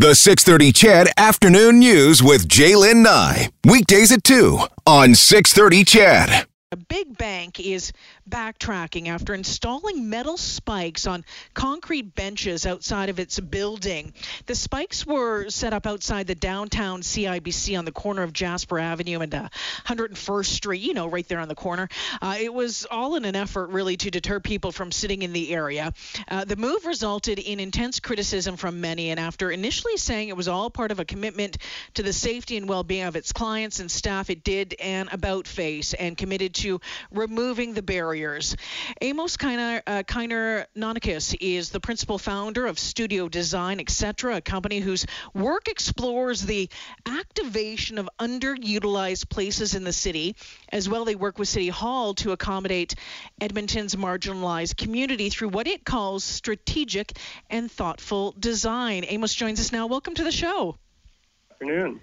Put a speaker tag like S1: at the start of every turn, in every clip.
S1: The 630 CHED Afternoon News with Jaylen Nye. Weekdays at 2 on 630 CHED.
S2: A big bank is backtracking after installing metal spikes on concrete benches outside of its building. The spikes were set up outside the downtown CIBC on the corner of Jasper Avenue and uh, 101st Street, you know, right there on the corner. Uh, it was all in an effort, really, to deter people from sitting in the area. Uh, the move resulted in intense criticism from many, and after initially saying it was all part of a commitment to the safety and well being of its clients and staff, it did an about face and committed to removing the barriers. Amos Kiner, uh, is the principal founder of Studio Design, etc., a company whose work explores the activation of underutilized places in the city. As well, they work with City Hall to accommodate Edmonton's marginalized community through what it calls strategic and thoughtful design. Amos joins us now. Welcome to the show.
S3: Good Afternoon.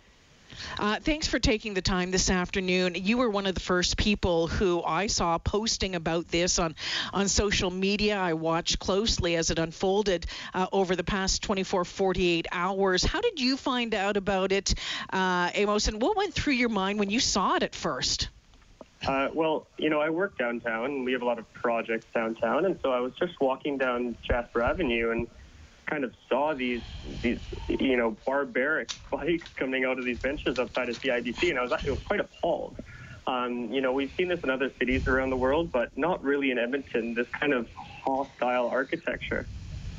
S2: Uh, thanks for taking the time this afternoon. You were one of the first people who I saw posting about this on, on social media. I watched closely as it unfolded uh, over the past 24, 48 hours. How did you find out about it, uh, Amos, and what went through your mind when you saw it at first?
S3: Uh, well, you know, I work downtown, and we have a lot of projects downtown, and so I was just walking down Jasper Avenue, and kind of saw these these you know barbaric spikes coming out of these benches outside of CIBC, and I was actually was quite appalled. Um, you know, we've seen this in other cities around the world, but not really in Edmonton. This kind of hostile architecture.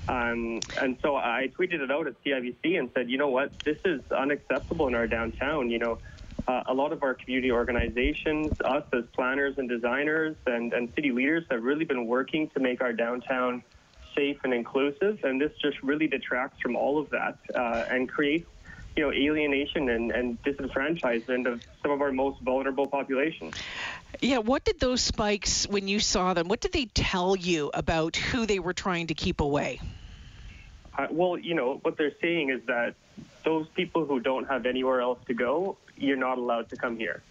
S3: Um, and so I tweeted it out at CIBC and said, you know what, this is unacceptable in our downtown. You know, uh, a lot of our community organizations, us as planners and designers and, and city leaders have really been working to make our downtown safe and inclusive, and this just really detracts from all of that uh, and creates, you know, alienation and, and disenfranchisement of some of our most vulnerable populations.
S2: Yeah, what did those spikes, when you saw them, what did they tell you about who they were trying to keep away?
S3: Uh, well, you know, what they're saying is that those people who don't have anywhere else to go, you're not allowed to come here.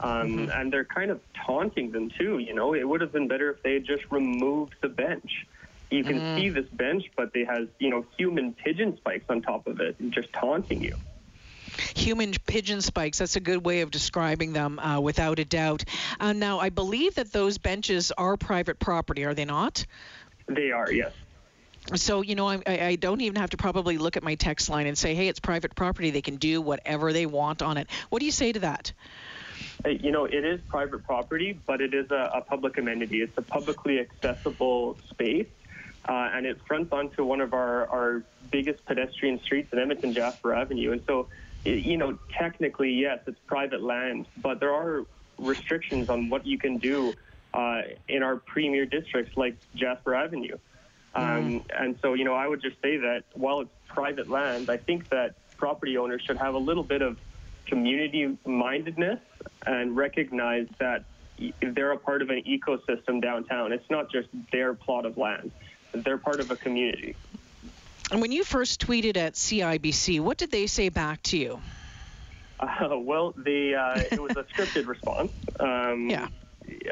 S3: Um, mm-hmm. And they're kind of taunting them too. You know, it would have been better if they had just removed the bench. You can mm. see this bench, but they has you know human pigeon spikes on top of it, just taunting you.
S2: Human pigeon spikes. That's a good way of describing them, uh, without a doubt. Uh, now, I believe that those benches are private property, are they not?
S3: They are, yes.
S2: So, you know, I, I, don't even have to probably look at my text line and say, hey, it's private property. They can do whatever they want on it. What do you say to that?
S3: You know, it is private property, but it is a, a public amenity. It's a publicly accessible space uh, and it fronts onto one of our, our biggest pedestrian streets in Edmonton, Jasper Avenue. And so, you know, technically, yes, it's private land, but there are restrictions on what you can do uh, in our premier districts like Jasper Avenue. Um, mm. And so, you know, I would just say that while it's private land, I think that property owners should have a little bit of community mindedness and recognize that they're a part of an ecosystem downtown. It's not just their plot of land they're part of a community.
S2: And when you first tweeted at CIBC, what did they say back to you?
S3: Uh, well, they, uh, it was a scripted response. Um,
S2: yeah.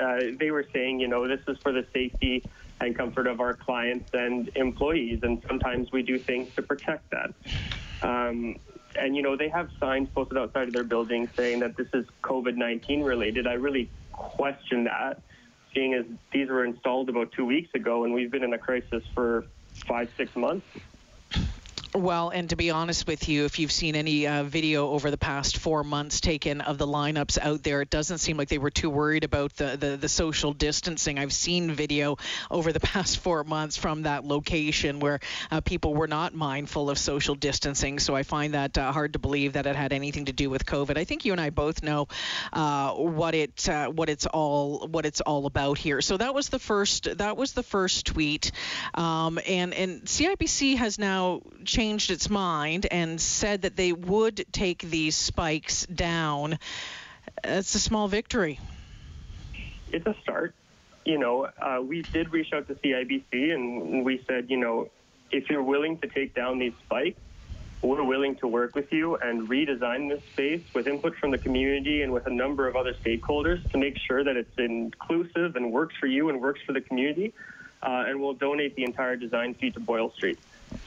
S3: Uh, they were saying, you know, this is for the safety and comfort of our clients and employees, and sometimes we do things to protect that. Um, and you know, they have signs posted outside of their building saying that this is COVID 19 related. I really question that seeing as these were installed about two weeks ago, and we've been in a crisis for five, six months.
S2: Well, and to be honest with you, if you've seen any uh, video over the past four months taken of the lineups out there, it doesn't seem like they were too worried about the, the, the social distancing. I've seen video over the past four months from that location where uh, people were not mindful of social distancing. So I find that uh, hard to believe that it had anything to do with COVID. I think you and I both know uh, what it uh, what it's all what it's all about here. So that was the first that was the first tweet, um, and and CIBC has now changed its mind and said that they would take these spikes down. It's a small victory.
S3: It's a start. You know, uh, we did reach out to CIBC and we said, you know, if you're willing to take down these spikes, we're willing to work with you and redesign this space with input from the community and with a number of other stakeholders to make sure that it's inclusive and works for you and works for the community. Uh, and we'll donate the entire design fee to Boyle Street.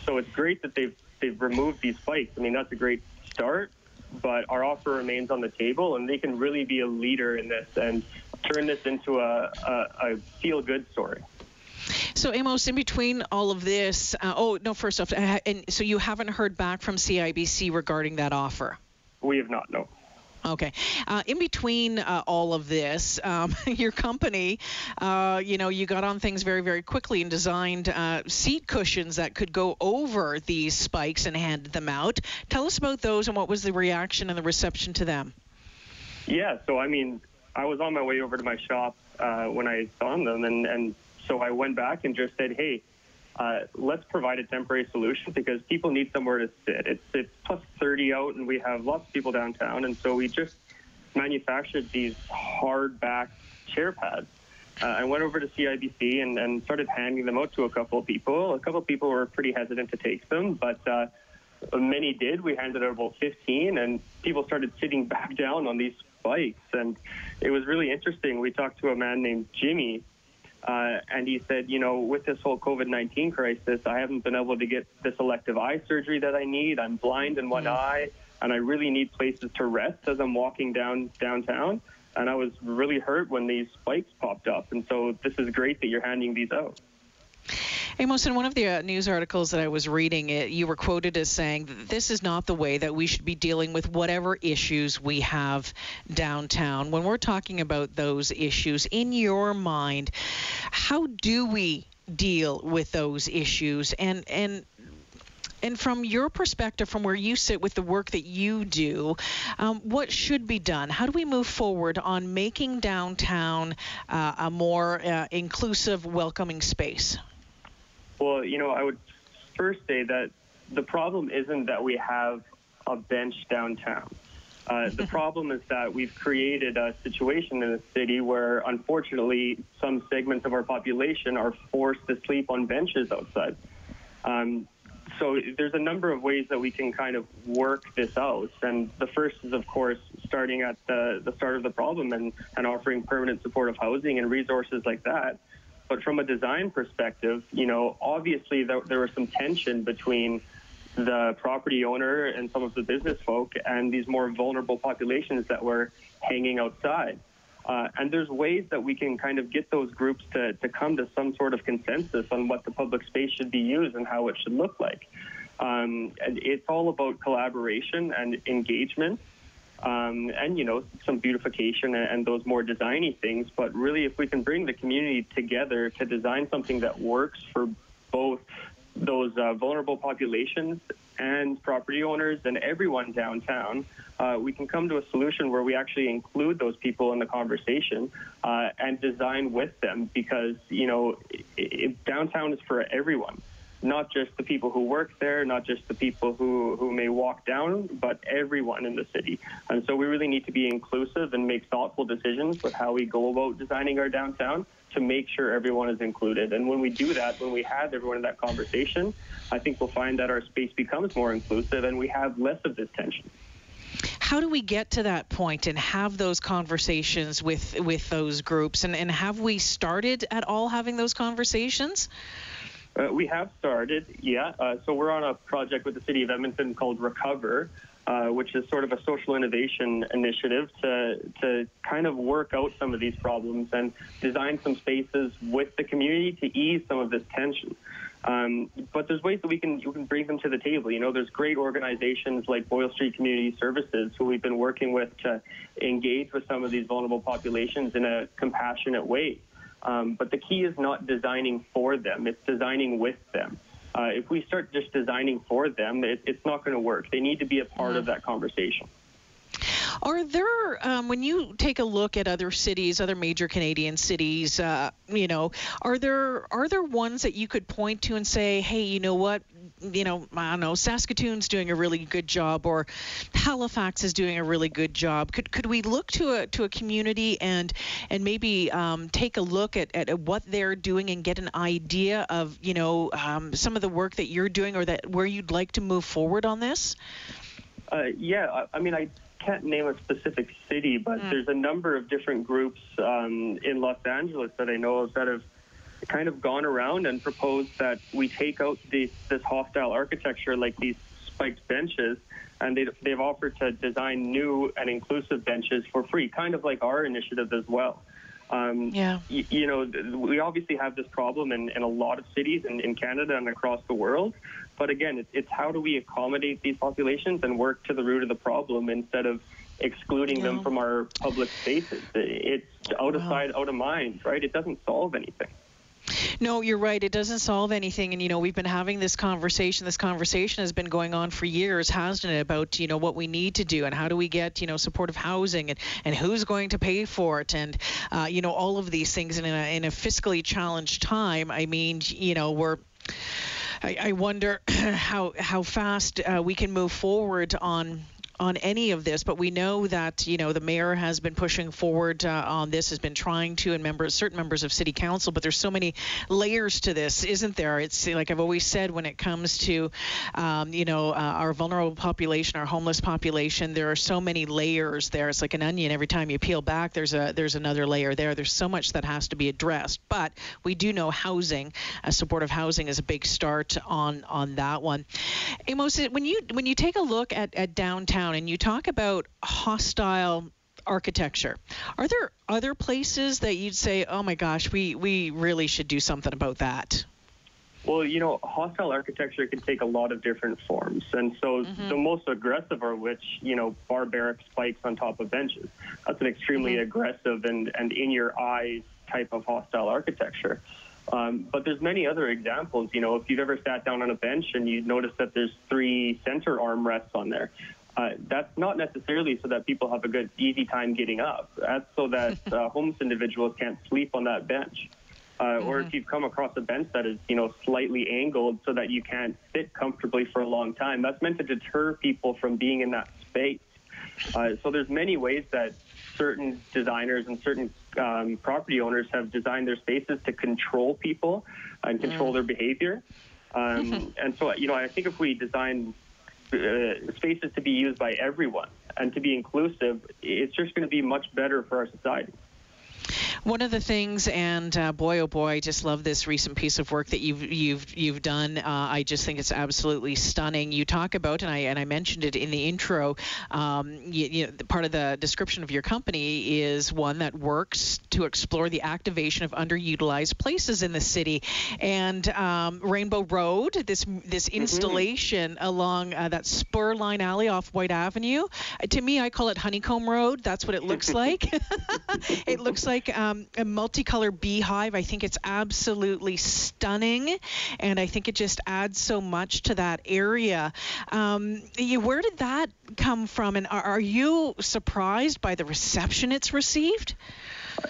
S3: So it's great that they've they've removed these spikes. I mean, that's a great start, but our offer remains on the table, and they can really be a leader in this and turn this into a, a, a feel good story.
S2: So Amos, in between all of this, uh, oh no, first off, uh, and so you haven't heard back from CIBC regarding that offer.
S3: We have not, no.
S2: Okay. Uh, in between uh, all of this, um, your company, uh, you know, you got on things very, very quickly and designed uh, seat cushions that could go over these spikes and handed them out. Tell us about those and what was the reaction and the reception to them?
S3: Yeah, so I mean, I was on my way over to my shop uh, when I saw them, and, and so I went back and just said, hey, uh, let's provide a temporary solution because people need somewhere to sit. It's it's plus 30 out, and we have lots of people downtown, and so we just manufactured these hardback chair pads. Uh, I went over to CIBC and, and started handing them out to a couple of people. A couple of people were pretty hesitant to take them, but uh, many did. We handed out about 15, and people started sitting back down on these bikes. and it was really interesting. We talked to a man named Jimmy uh, and he said, you know, with this whole COVID 19 crisis, I haven't been able to get this elective eye surgery that I need. I'm blind in one mm. eye, and I really need places to rest as I'm walking down downtown. And I was really hurt when these spikes popped up. And so this is great that you're handing these out.
S2: Amos, in one of the uh, news articles that I was reading, it, you were quoted as saying that this is not the way that we should be dealing with whatever issues we have downtown. When we're talking about those issues, in your mind, how do we deal with those issues? And and and from your perspective, from where you sit with the work that you do, um, what should be done? How do we move forward on making downtown uh, a more uh, inclusive, welcoming space?
S3: Well, you know, I would first say that the problem isn't that we have a bench downtown. Uh, the problem is that we've created a situation in the city where, unfortunately, some segments of our population are forced to sleep on benches outside. Um, so there's a number of ways that we can kind of work this out. And the first is, of course, starting at the, the start of the problem and, and offering permanent supportive housing and resources like that. But from a design perspective, you know, obviously there, there was some tension between the property owner and some of the business folk and these more vulnerable populations that were hanging outside. Uh, and there's ways that we can kind of get those groups to, to come to some sort of consensus on what the public space should be used and how it should look like. Um, and it's all about collaboration and engagement um, and you know some beautification and, and, those more designy things. But really, if we can bring the community together to design something that works for both those uh, vulnerable populations and property owners and everyone downtown, uh, we can come to a solution where we actually include those people in the conversation uh, and design with them because you know it, it, downtown is for everyone not just the people who work there, not just the people who, who may walk down, but everyone in the city. And so we really need to be inclusive and make thoughtful decisions with how we go about designing our downtown to make sure everyone is included. And when we do that, when we have everyone in that conversation, I think we'll find that our space becomes more inclusive and we have less of this tension
S2: how do we get to that point and have those conversations with with those groups and, and have we started at all having those conversations
S3: uh, we have started, yeah. Uh, so we're on a project with the City of Edmonton called Recover, uh, which is sort of a social innovation initiative to to kind of work out some of these problems and design some spaces with the community to ease some of this tension. Um, but there's ways that we can you can bring them to the table. You know, there's great organizations like Boyle Street Community Services who we've been working with to engage with some of these vulnerable populations in a compassionate way. Um, but the key is not designing for them, it's designing with them. Uh, if we start just designing for them, it, it's not going to work. They need to be a part of mm. that conversation.
S2: Are there, um, when you take a look at other cities, other major Canadian cities, uh, you know, are there are there ones that you could point to and say, hey, you know what, you know, I don't know, Saskatoon's doing a really good job, or Halifax is doing a really good job. Could could we look to a to a community and and maybe um, take a look at, at what they're doing and get an idea of you know um, some of the work that you're doing or that where you'd like to move forward on this?
S3: Uh, yeah, I mean, I can't name a specific city, but mm. there's a number of different groups um, in Los Angeles that I know of that have kind of gone around and proposed that we take out this hostile architecture, like these spiked benches, and they, they've offered to design new and inclusive benches for free, kind of like our initiative as well. Um,
S2: yeah.
S3: Y- you know, we obviously have this problem in, in a lot of cities in, in Canada and across the world. But again, it's, it's how do we accommodate these populations and work to the root of the problem instead of excluding yeah. them from our public spaces. It's out of wow. sight, out of mind, right? It doesn't solve anything.
S2: No, you're right. It doesn't solve anything. And, you know, we've been having this conversation. This conversation has been going on for years, hasn't it, about, you know, what we need to do and how do we get, you know, supportive housing and, and who's going to pay for it and, uh, you know, all of these things in a, in a fiscally challenged time. I mean, you know, we're. I, I wonder how how fast uh, we can move forward on on any of this, but we know that you know the mayor has been pushing forward uh, on this, has been trying to, and members, certain members of city council. But there's so many layers to this, isn't there? It's like I've always said when it comes to, um, you know, uh, our vulnerable population, our homeless population. There are so many layers there. It's like an onion. Every time you peel back, there's a there's another layer there. There's so much that has to be addressed. But we do know housing, uh, supportive housing, is a big start on on that one. Amos, when you when you take a look at, at downtown down and you talk about hostile architecture. Are there other places that you'd say, "Oh my gosh, we we really should do something about that"?
S3: Well, you know, hostile architecture can take a lot of different forms, and so mm-hmm. the most aggressive are which, you know, barbaric spikes on top of benches. That's an extremely mm-hmm. aggressive and and in your eyes type of hostile architecture. Um, but there's many other examples. You know, if you've ever sat down on a bench and you notice that there's three center armrests on there, uh, that's not necessarily so that people have a good, easy time getting up. That's so that uh, homeless individuals can't sleep on that bench. Uh, mm-hmm. Or if mm-hmm. you've come across a bench that is, you know, slightly angled so that you can't sit comfortably for a long time, that's meant to deter people from being in that space. Uh, so there's many ways that certain designers and certain um, property owners have designed their spaces to control people and control mm. their behavior. Um, and so, you know, I think if we design uh, spaces to be used by everyone and to be inclusive, it's just going to be much better for our society.
S2: One of the things, and uh, boy, oh boy, I just love this recent piece of work that you've you've you've done. Uh, I just think it's absolutely stunning. You talk about, and I and I mentioned it in the intro. Um, you, you know, part of the description of your company is one that works to explore the activation of underutilized places in the city, and um, Rainbow Road, this this mm-hmm. installation mm-hmm. along uh, that spur line alley off White Avenue. To me, I call it Honeycomb Road. That's what it looks like. it looks like. Um, um, a multicolored beehive. I think it's absolutely stunning, and I think it just adds so much to that area. Um, where did that come from, and are, are you surprised by the reception it's received?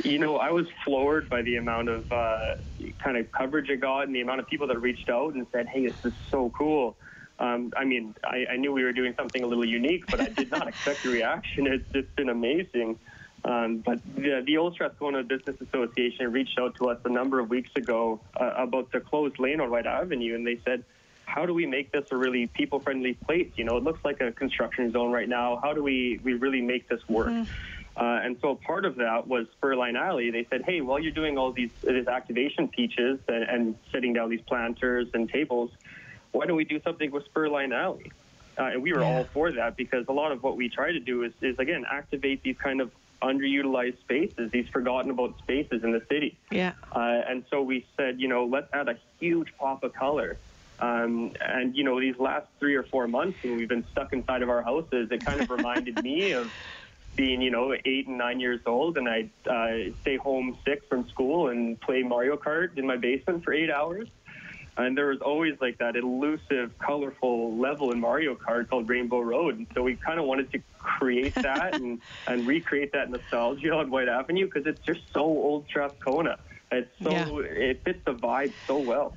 S3: You know, I was floored by the amount of uh, kind of coverage it got and the amount of people that reached out and said, "Hey, this is so cool." Um, I mean, I, I, knew we were doing something a little unique, but I did not expect the reaction. It's, it's been amazing. Um, but the, the Old Strathcona Business Association reached out to us a number of weeks ago uh, about the closed lane on White Avenue, and they said, how do we make this a really people-friendly place? You know, it looks like a construction zone right now. How do we, we really make this work? Mm-hmm. Uh, and so part of that was Spurline Alley. They said, hey, while you're doing all these, these activation peaches and, and setting down these planters and tables, why don't we do something with Spurline Alley? Uh, and we were yeah. all for that because a lot of what we try to do is, is again, activate these kind of underutilized spaces, these forgotten about spaces in the city.
S2: Yeah.
S3: Uh, and so we said, you know, let's add a huge pop of color. Um, and you know, these last three or four months when we've been stuck inside of our houses, it kind of reminded me of being, you know, eight and nine years old, and I'd uh, stay home sick from school and play Mario Kart in my basement for eight hours. And there was always like that elusive, colorful level in Mario Kart called Rainbow Road. And so we kind of wanted to create that and, and recreate that nostalgia on White Avenue because it's just so old Strathcona. It's so yeah. it fits the vibe so well.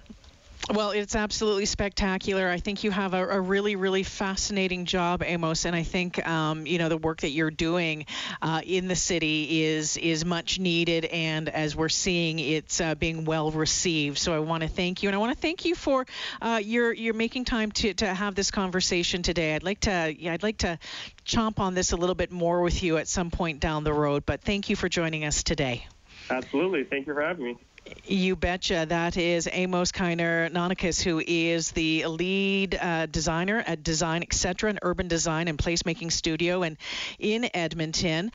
S2: Well, it's absolutely spectacular. I think you have a, a, really, really fascinating job, Amos, and I think um, you know the work that you're doing uh, in the city is is much needed, and as we're seeing, it's uh, being well received. So I want to thank you, and I want to thank you for uh, your your making time to, to have this conversation today. I'd like to yeah, I'd like to chomp on this a little bit more with you at some point down the road, but thank you for joining us today.
S3: Absolutely, thank you for having me.
S2: You betcha. That is Amos Kiner Nonikis, who is the lead uh, designer at Design Etc., an urban design and placemaking studio and in Edmonton.